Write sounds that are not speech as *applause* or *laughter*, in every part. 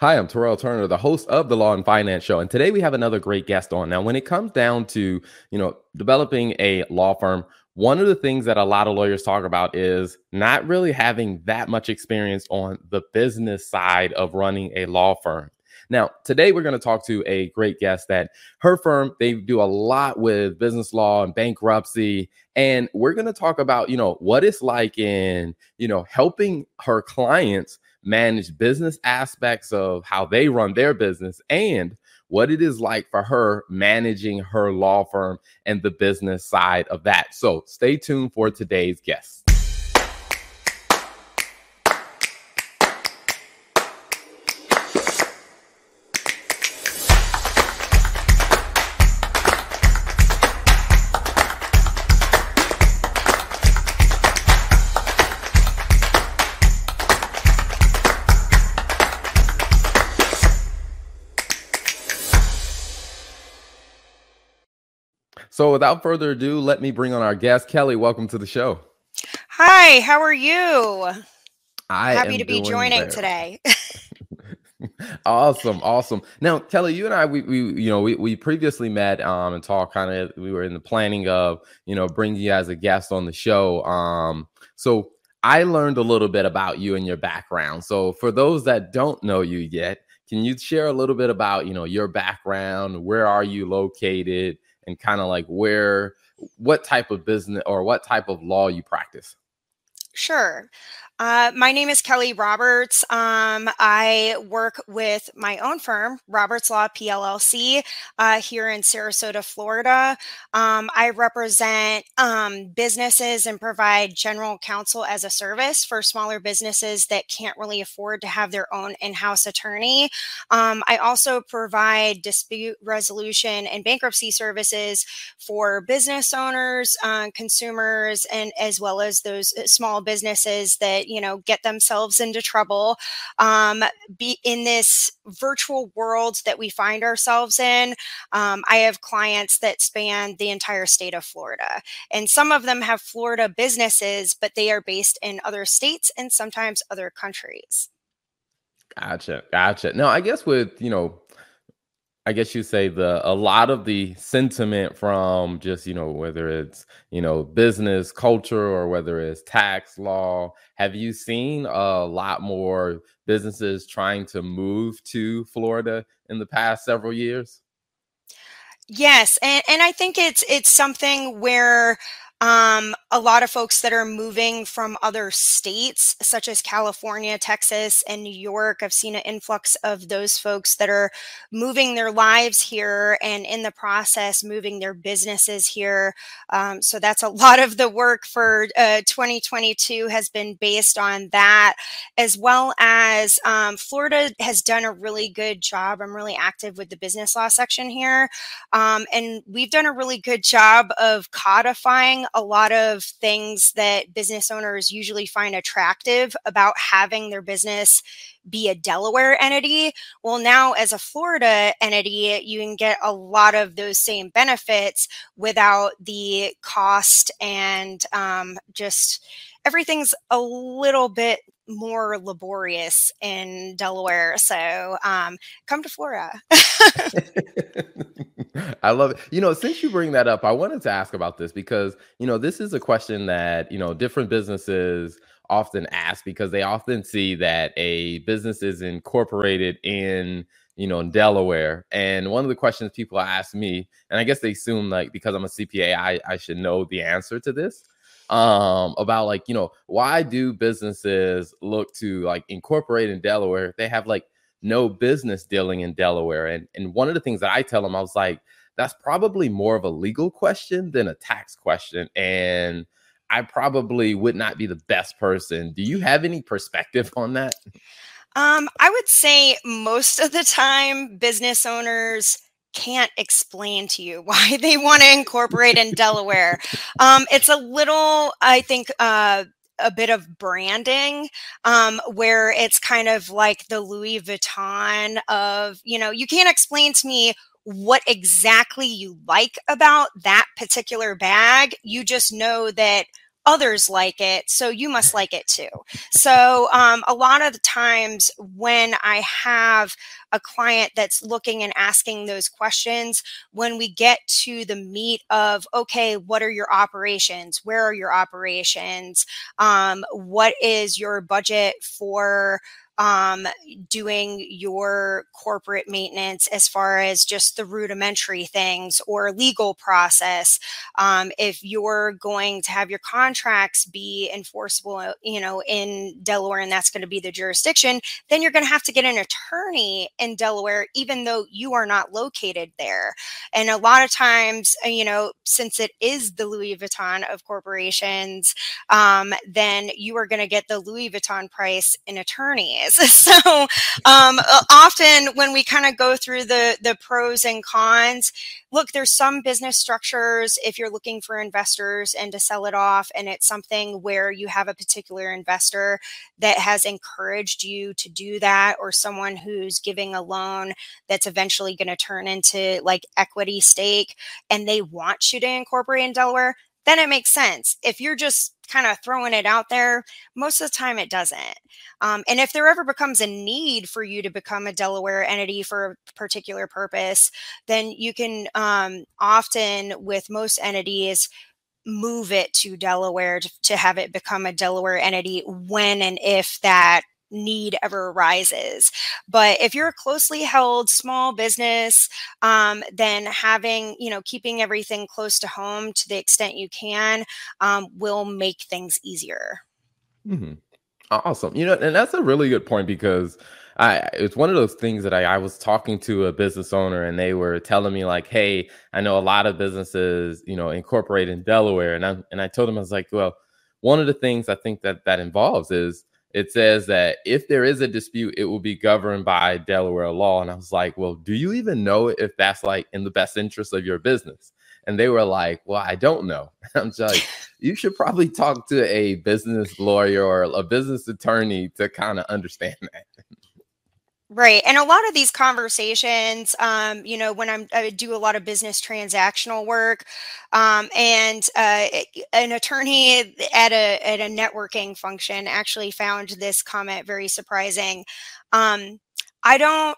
Hi, I'm Terrell Turner, the host of the Law and Finance Show, and today we have another great guest on. Now, when it comes down to you know developing a law firm, one of the things that a lot of lawyers talk about is not really having that much experience on the business side of running a law firm. Now, today we're going to talk to a great guest that her firm, they do a lot with business law and bankruptcy. And we're going to talk about, you know, what it's like in, you know, helping her clients manage business aspects of how they run their business and what it is like for her managing her law firm and the business side of that. So stay tuned for today's guest. So, without further ado, let me bring on our guest, Kelly. Welcome to the show. Hi, how are you? I am happy to be joining there. today. *laughs* *laughs* awesome, awesome. Now, Kelly, you and I, we, we you know, we, we previously met um and talked kind of. We were in the planning of, you know, bringing you as a guest on the show. Um, so I learned a little bit about you and your background. So for those that don't know you yet, can you share a little bit about, you know, your background? Where are you located? And kind of like where what type of business or what type of law you practice Sure. Uh, my name is Kelly Roberts. Um, I work with my own firm, Roberts Law PLLC, uh, here in Sarasota, Florida. Um, I represent um, businesses and provide general counsel as a service for smaller businesses that can't really afford to have their own in house attorney. Um, I also provide dispute resolution and bankruptcy services for business owners, uh, consumers, and as well as those uh, small businesses that you know get themselves into trouble um, be in this virtual world that we find ourselves in um, i have clients that span the entire state of florida and some of them have florida businesses but they are based in other states and sometimes other countries. Gotcha gotcha. Now i guess with you know I guess you say the a lot of the sentiment from just you know whether it's you know business culture or whether it's tax law. Have you seen a lot more businesses trying to move to Florida in the past several years? Yes, and and I think it's it's something where um, a lot of folks that are moving from other states, such as California, Texas, and New York. I've seen an influx of those folks that are moving their lives here and in the process moving their businesses here. Um, so that's a *laughs* lot of the work for uh, 2022 has been based on that, as well as um, Florida has done a really good job. I'm really active with the business law section here. Um, and we've done a really good job of codifying a lot of things that business owners usually find attractive about having their business be a Delaware entity. Well, now as a Florida entity, you can get a lot of those same benefits without the cost and um, just everything's a little bit more laborious in Delaware. So um, come to Florida. *laughs* *laughs* *laughs* I love it. You know, since you bring that up, I wanted to ask about this because, you know, this is a question that, you know, different businesses often ask because they often see that a business is incorporated in, you know, in Delaware. And one of the questions people ask me, and I guess they assume like because I'm a CPA, I, I should know the answer to this um about like you know why do businesses look to like incorporate in delaware they have like no business dealing in delaware and and one of the things that i tell them i was like that's probably more of a legal question than a tax question and i probably would not be the best person do you have any perspective on that um i would say most of the time business owners can't explain to you *laughs* why they want to incorporate in Delaware. Um, it's a little, I think, uh, a bit of branding um, where it's kind of like the Louis Vuitton of, you know, you can't explain to me what exactly you like about that particular bag. You just know that others like it, so you must like it too. So, um, a lot of the times when I have a client that's looking and asking those questions, when we get to the meat of, okay, what are your operations? Where are your operations? Um, what is your budget for? Um, doing your corporate maintenance as far as just the rudimentary things or legal process. Um, if you're going to have your contracts be enforceable, uh, you know, in Delaware, and that's going to be the jurisdiction, then you're going to have to get an attorney in Delaware, even though you are not located there. And a lot of times, uh, you know, since it is the Louis Vuitton of corporations, um, then you are going to get the Louis Vuitton price in attorneys. *laughs* So um, often when we kind of go through the the pros and cons, look, there's some business structures if you're looking for investors and to sell it off, and it's something where you have a particular investor that has encouraged you to do that, or someone who's giving a loan that's eventually going to turn into like equity stake, and they want you to incorporate in Delaware then it makes sense. If you're just kind of throwing it out there, most of the time it doesn't. Um, and if there ever becomes a need for you to become a Delaware entity for a particular purpose, then you can um, often, with most entities, move it to Delaware to, to have it become a Delaware entity when and if that need ever arises. But if you're a closely held small business, um, then having, you know, keeping everything close to home to the extent you can um, will make things easier. Mm-hmm. Awesome. You know, and that's a really good point because I it's one of those things that I, I was talking to a business owner and they were telling me like, hey, I know a lot of businesses, you know, incorporate in Delaware. And I and I told them I was like, well, one of the things I think that that involves is it says that if there is a dispute, it will be governed by Delaware law. And I was like, well, do you even know if that's like in the best interest of your business? And they were like, well, I don't know. *laughs* I'm just like, *laughs* you should probably talk to a business lawyer or a business attorney to kind of understand that. Right. And a lot of these conversations, um, you know, when I'm, I do a lot of business transactional work, um, and uh, an attorney at a, at a networking function actually found this comment very surprising. Um, I don't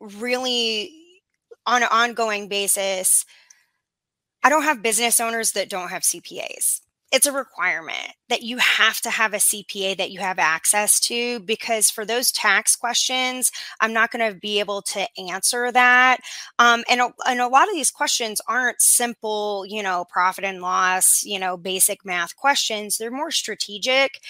really, on an ongoing basis, I don't have business owners that don't have CPAs it's a requirement that you have to have a CPA that you have access to because for those tax questions, I'm not going to be able to answer that. Um, and, a, and a lot of these questions aren't simple, you know, profit and loss, you know, basic math questions. They're more strategic.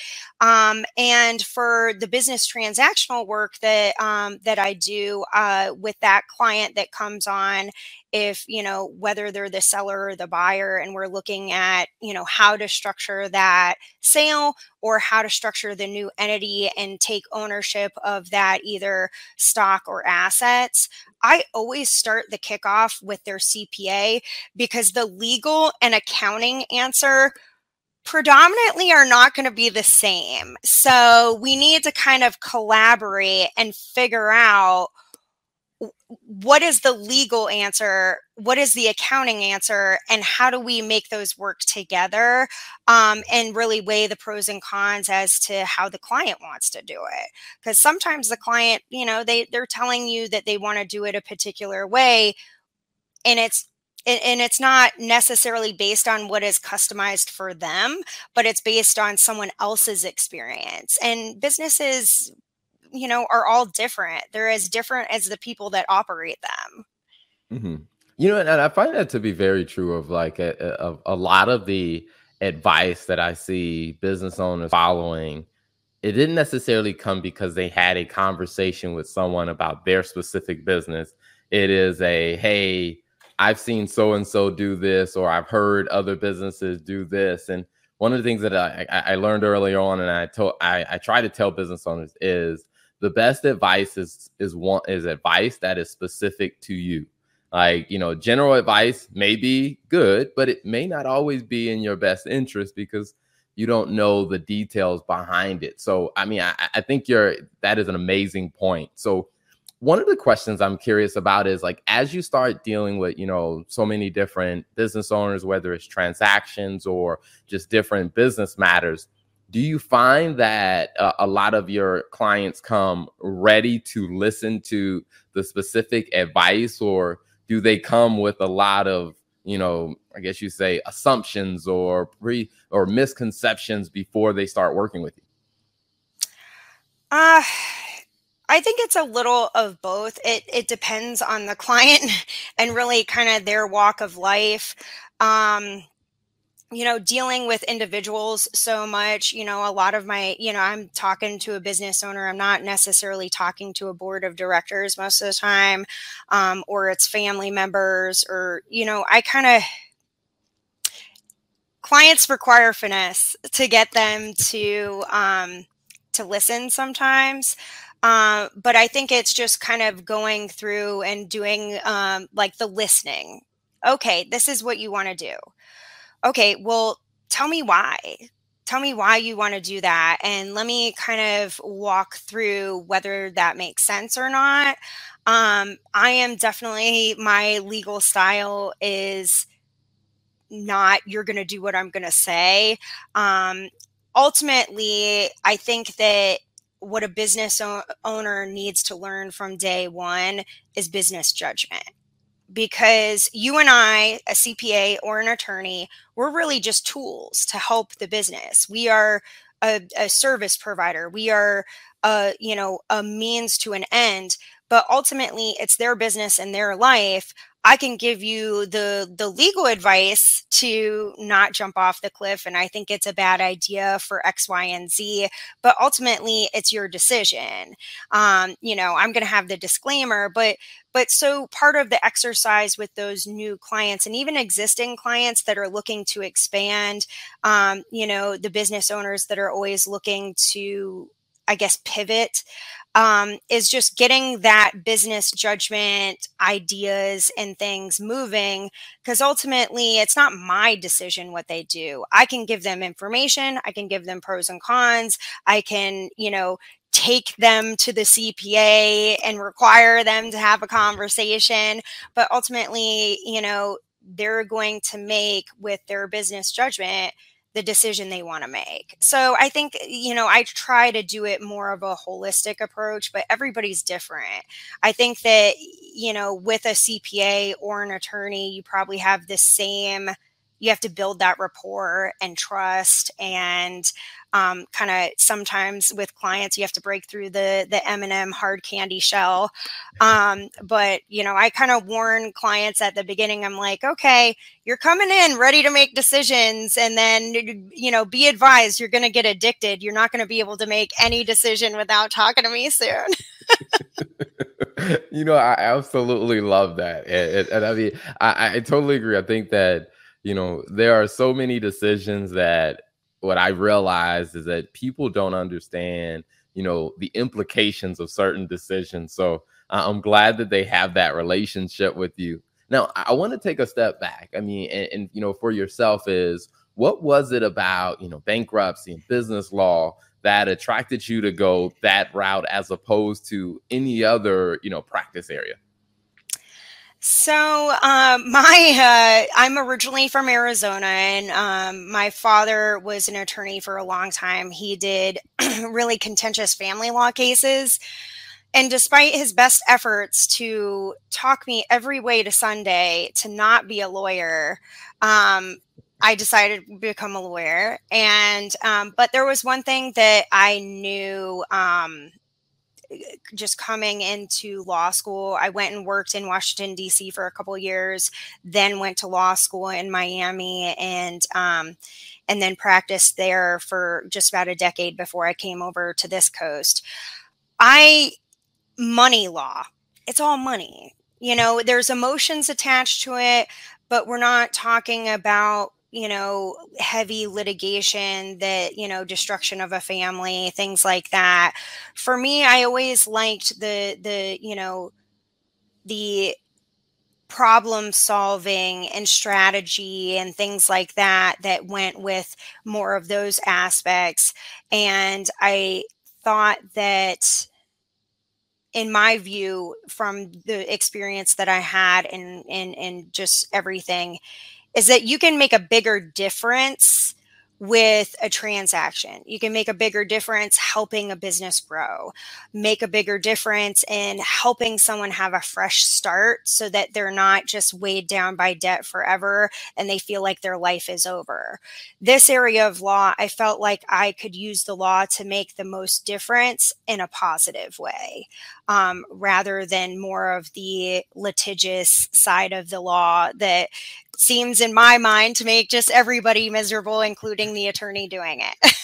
Um, and for the business transactional work that um, that I do uh, with that client that comes on if you know whether they're the seller or the buyer and we're looking at you know how to structure that sale or how to structure the new entity and take ownership of that either stock or assets i always start the kickoff with their cpa because the legal and accounting answer predominantly are not going to be the same. So we need to kind of collaborate and figure out what is the legal answer? What is the accounting answer? And how do we make those work together um, and really weigh the pros and cons as to how the client wants to do it? Because sometimes the client you know they they're telling you that they want to do it a particular way and it's and it's not necessarily based on what is customized for them but it's based on someone else's experience. And businesses you know, are all different. They're as different as the people that operate them. Mm-hmm. You know, and I find that to be very true of like a, a, a lot of the advice that I see business owners following. It didn't necessarily come because they had a conversation with someone about their specific business. It is a, hey, I've seen so and so do this, or I've heard other businesses do this. And one of the things that I, I learned early on, and I told I, I try to tell business owners is the best advice is is one is advice that is specific to you. Like you know general advice may be good but it may not always be in your best interest because you don't know the details behind it. So i mean i, I think you're that is an amazing point. So one of the questions I'm curious about is like as you start dealing with, you know, so many different business owners, whether it's transactions or just different business matters, do you find that uh, a lot of your clients come ready to listen to the specific advice or do they come with a lot of you know i guess you say assumptions or pre or misconceptions before they start working with you uh I think it's a little of both. It it depends on the client *laughs* and really kind of their walk of life. Um, you know, dealing with individuals so much, you know, a lot of my, you know, I'm talking to a business owner. I'm not necessarily talking to a board of directors most of the time, um, or it's family members, or, you know, I kind of, clients require finesse to get them to, um, to listen sometimes. Uh, but I think it's just kind of going through and doing um, like the listening. Okay, this is what you want to do okay, well, tell me why. Tell me why you want to do that. And let me kind of walk through whether that makes sense or not. Um, I am definitely, my legal style is not, you're going to do what I'm going to say. Um, ultimately, I think that what a business o- owner needs to learn from day one is business judgment because you and I, a CPA or an attorney, we're really just tools to help the business. We are a, a service provider. We are a, you know, a means to an end, but ultimately it's their business and their life. I can give you the the legal advice to not jump off the cliff and I think it's a bad idea for X, Y, and Z, but ultimately it's your decision. Um, you know, I'm gonna have the disclaimer, but but so part of the exercise with those new clients and even existing clients that are looking to expand, um, you know, the business owners that are always looking to I guess, pivot um, is just getting that business judgment, ideas, and things moving. Because ultimately, it's not my decision what they do. I can give them information, I can give them pros and cons, I can, you know, take them to the CPA and require them to have a conversation. But ultimately, you know, they're going to make with their business judgment the decision they want to make. So I think, you know, I try to do it more of a holistic approach, but everybody's different. I think that, you know, with a CPA or an attorney, you probably have the same you have to build that rapport and trust and um, kind of sometimes with clients you have to break through the the m&m hard candy shell. Um, but you know i kind of warn clients at the beginning i'm like okay you're coming in ready to make decisions and then you know be advised you're going to get addicted. You're not going to be able to make any decision without talking to me soon. *laughs* You know i absolutely love that and, and i mean I, I totally agree. I think that you know, there are so many decisions that what I realized is that people don't understand, you know, the implications of certain decisions. So I'm glad that they have that relationship with you. Now, I want to take a step back. I mean, and, and, you know, for yourself is what was it about, you know, bankruptcy and business law that attracted you to go that route as opposed to any other, you know, practice area? So, um, my uh, I'm originally from Arizona, and um, my father was an attorney for a long time. He did *clears throat* really contentious family law cases, and despite his best efforts to talk me every way to Sunday to not be a lawyer, um, I decided to become a lawyer. And um, but there was one thing that I knew um, just coming into law school. I went and worked in Washington D.C. for a couple years, then went to law school in Miami, and um, and then practiced there for just about a decade before I came over to this coast. I money law. It's all money. You know, there's emotions attached to it, but we're not talking about you know, heavy litigation that, you know, destruction of a family, things like that. For me, I always liked the, the, you know, the problem solving and strategy and things like that that went with more of those aspects. And I thought that in my view, from the experience that I had and and and just everything, is that you can make a bigger difference with a transaction. You can make a bigger difference helping a business grow, make a bigger difference in helping someone have a fresh start so that they're not just weighed down by debt forever and they feel like their life is over. This area of law, I felt like I could use the law to make the most difference in a positive way um, rather than more of the litigious side of the law that seems in my mind to make just everybody miserable, including the attorney doing it.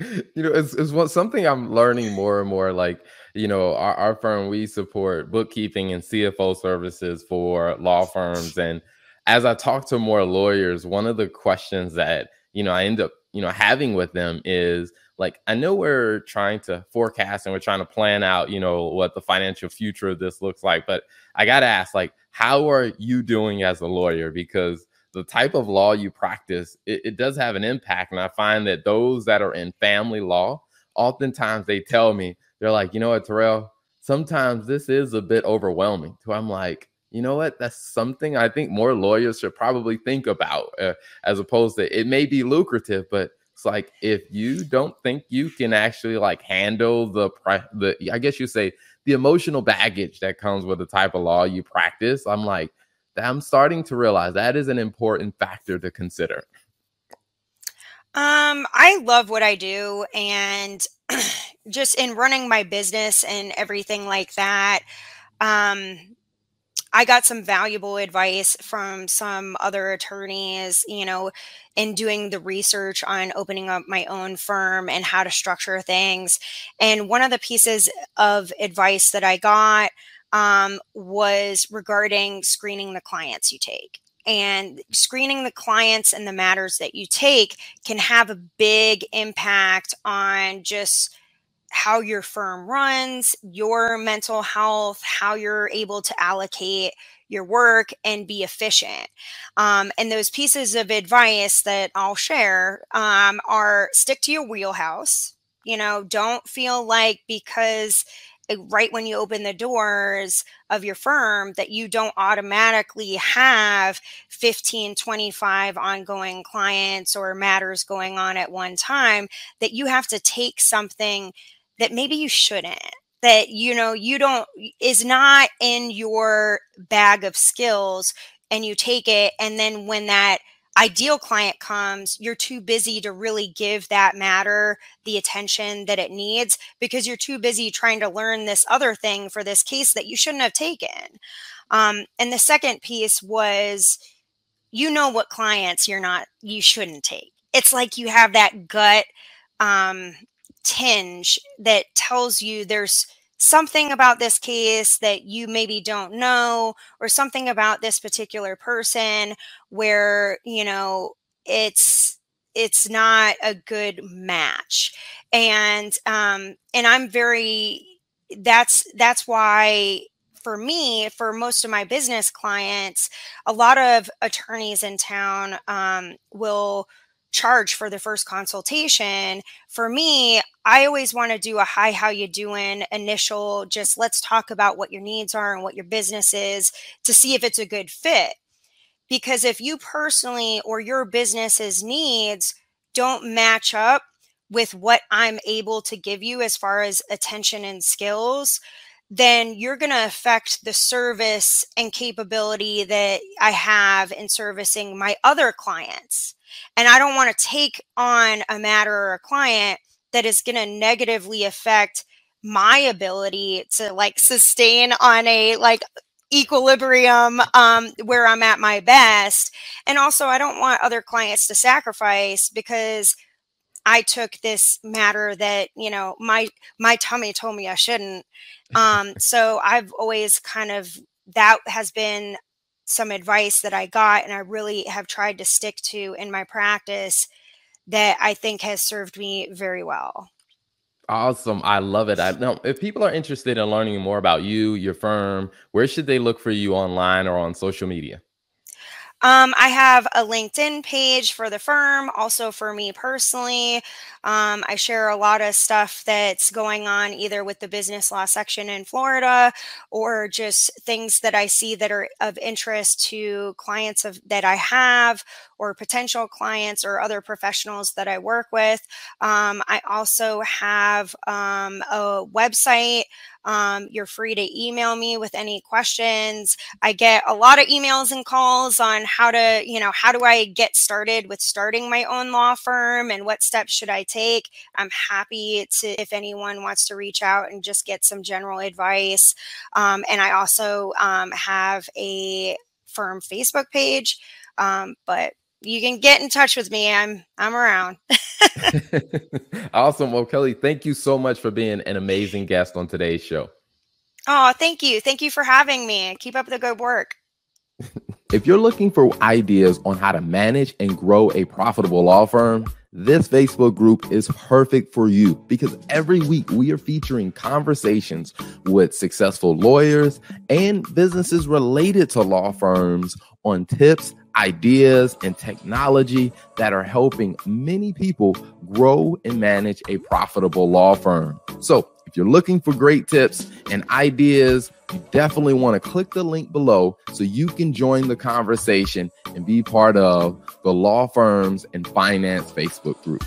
*laughs* you know, it's, it's what something I'm learning more and more. Like, you know, our, our firm, we support bookkeeping and CFO services for law firms. And as I talk to more lawyers, one of the questions that, you know, I end up, you know, having with them is, like I know we're trying to forecast and we're trying to plan out, you know, what the financial future of this looks like, but I got to ask like how are you doing as a lawyer because the type of law you practice it, it does have an impact and I find that those that are in family law oftentimes they tell me they're like, "You know what, Terrell, sometimes this is a bit overwhelming." So I'm like, you know what? That's something I think more lawyers should probably think about, uh, as opposed to it may be lucrative, but it's like if you don't think you can actually like handle the the I guess you say the emotional baggage that comes with the type of law you practice, I'm like I'm starting to realize that is an important factor to consider. Um, I love what I do and *clears throat* just in running my business and everything like that. Um, I got some valuable advice from some other attorneys, you know, in doing the research on opening up my own firm and how to structure things. And one of the pieces of advice that I got um, was regarding screening the clients you take. And screening the clients and the matters that you take can have a big impact on just how your firm runs, your mental health, how you're able to allocate your work and be efficient. Um, and those pieces of advice that I'll share um, are stick to your wheelhouse. You know, don't feel like because eh, right when you open the doors of your firm that you don't automatically have 15 25 ongoing clients or matters going on at one time that you have to take something that maybe you shouldn't that you know you don't is not in your bag of skills and you take it and then when that ideal client comes you're too busy to really give that matter the attention that it needs because you're too busy trying to learn this other thing for this case that you shouldn't have taken. Um, and the second piece was you know what clients you're not you shouldn't take. It's like you have that gut um, tinge that tells you there's something about this case that you maybe don't know or something about this particular person where you know it's it's not a good match. And um and i'm very that's that's why for me for most of my business clients a lot of attorneys in town um, will charge for the first consultation for me i always want to do a hi how you doing initial just let's talk about what your needs are and what your business is to see if it's a good fit because if you personally or your business's needs don't match up with what i'm able to give you as far as attention and skills then you're going to affect the service and capability that I have in servicing my other clients. And I don't want to take on a matter or a client that is going to negatively affect my ability to like sustain on a like equilibrium um, where I'm at my best. And also, I don't want other clients to sacrifice because I took this matter that you know my my tummy told me I shouldn't. *laughs* Um, so I've always kind of that has been some advice that I got, and I really have tried to stick to in my practice that I think has served me very well. Awesome. I love it. I know if people are interested in learning more about you, your firm, where should they look for you online or on social media? Um, I have a LinkedIn page for the firm, also for me personally. Um, I share a lot of stuff that's going on either with the business law section in Florida or just things that I see that are of interest to clients of that I have or potential clients or other professionals that I work with. Um, I also have um, a website. Um, you're free to email me with any questions. I get a lot of emails and calls on how to, you know, how do I get started with starting my own law firm and what steps should I take? I'm happy to, if anyone wants to reach out and just get some general advice. Um, and I also um, have a firm Facebook page. Um, but you can get in touch with me. I'm I'm around. *laughs* *laughs* awesome. Well, Kelly, thank you so much for being an amazing guest on today's show. Oh, thank you. Thank you for having me. Keep up the good work. *laughs* if you're looking for ideas on how to manage and grow a profitable law firm, this Facebook group is perfect for you because every week we are featuring conversations with successful lawyers and businesses related to law firms on tips, ideas, and technology that are helping many people grow and manage a profitable law firm. So, if you're looking for great tips and ideas, you definitely want to click the link below so you can join the conversation and be part of the law firms and finance Facebook group.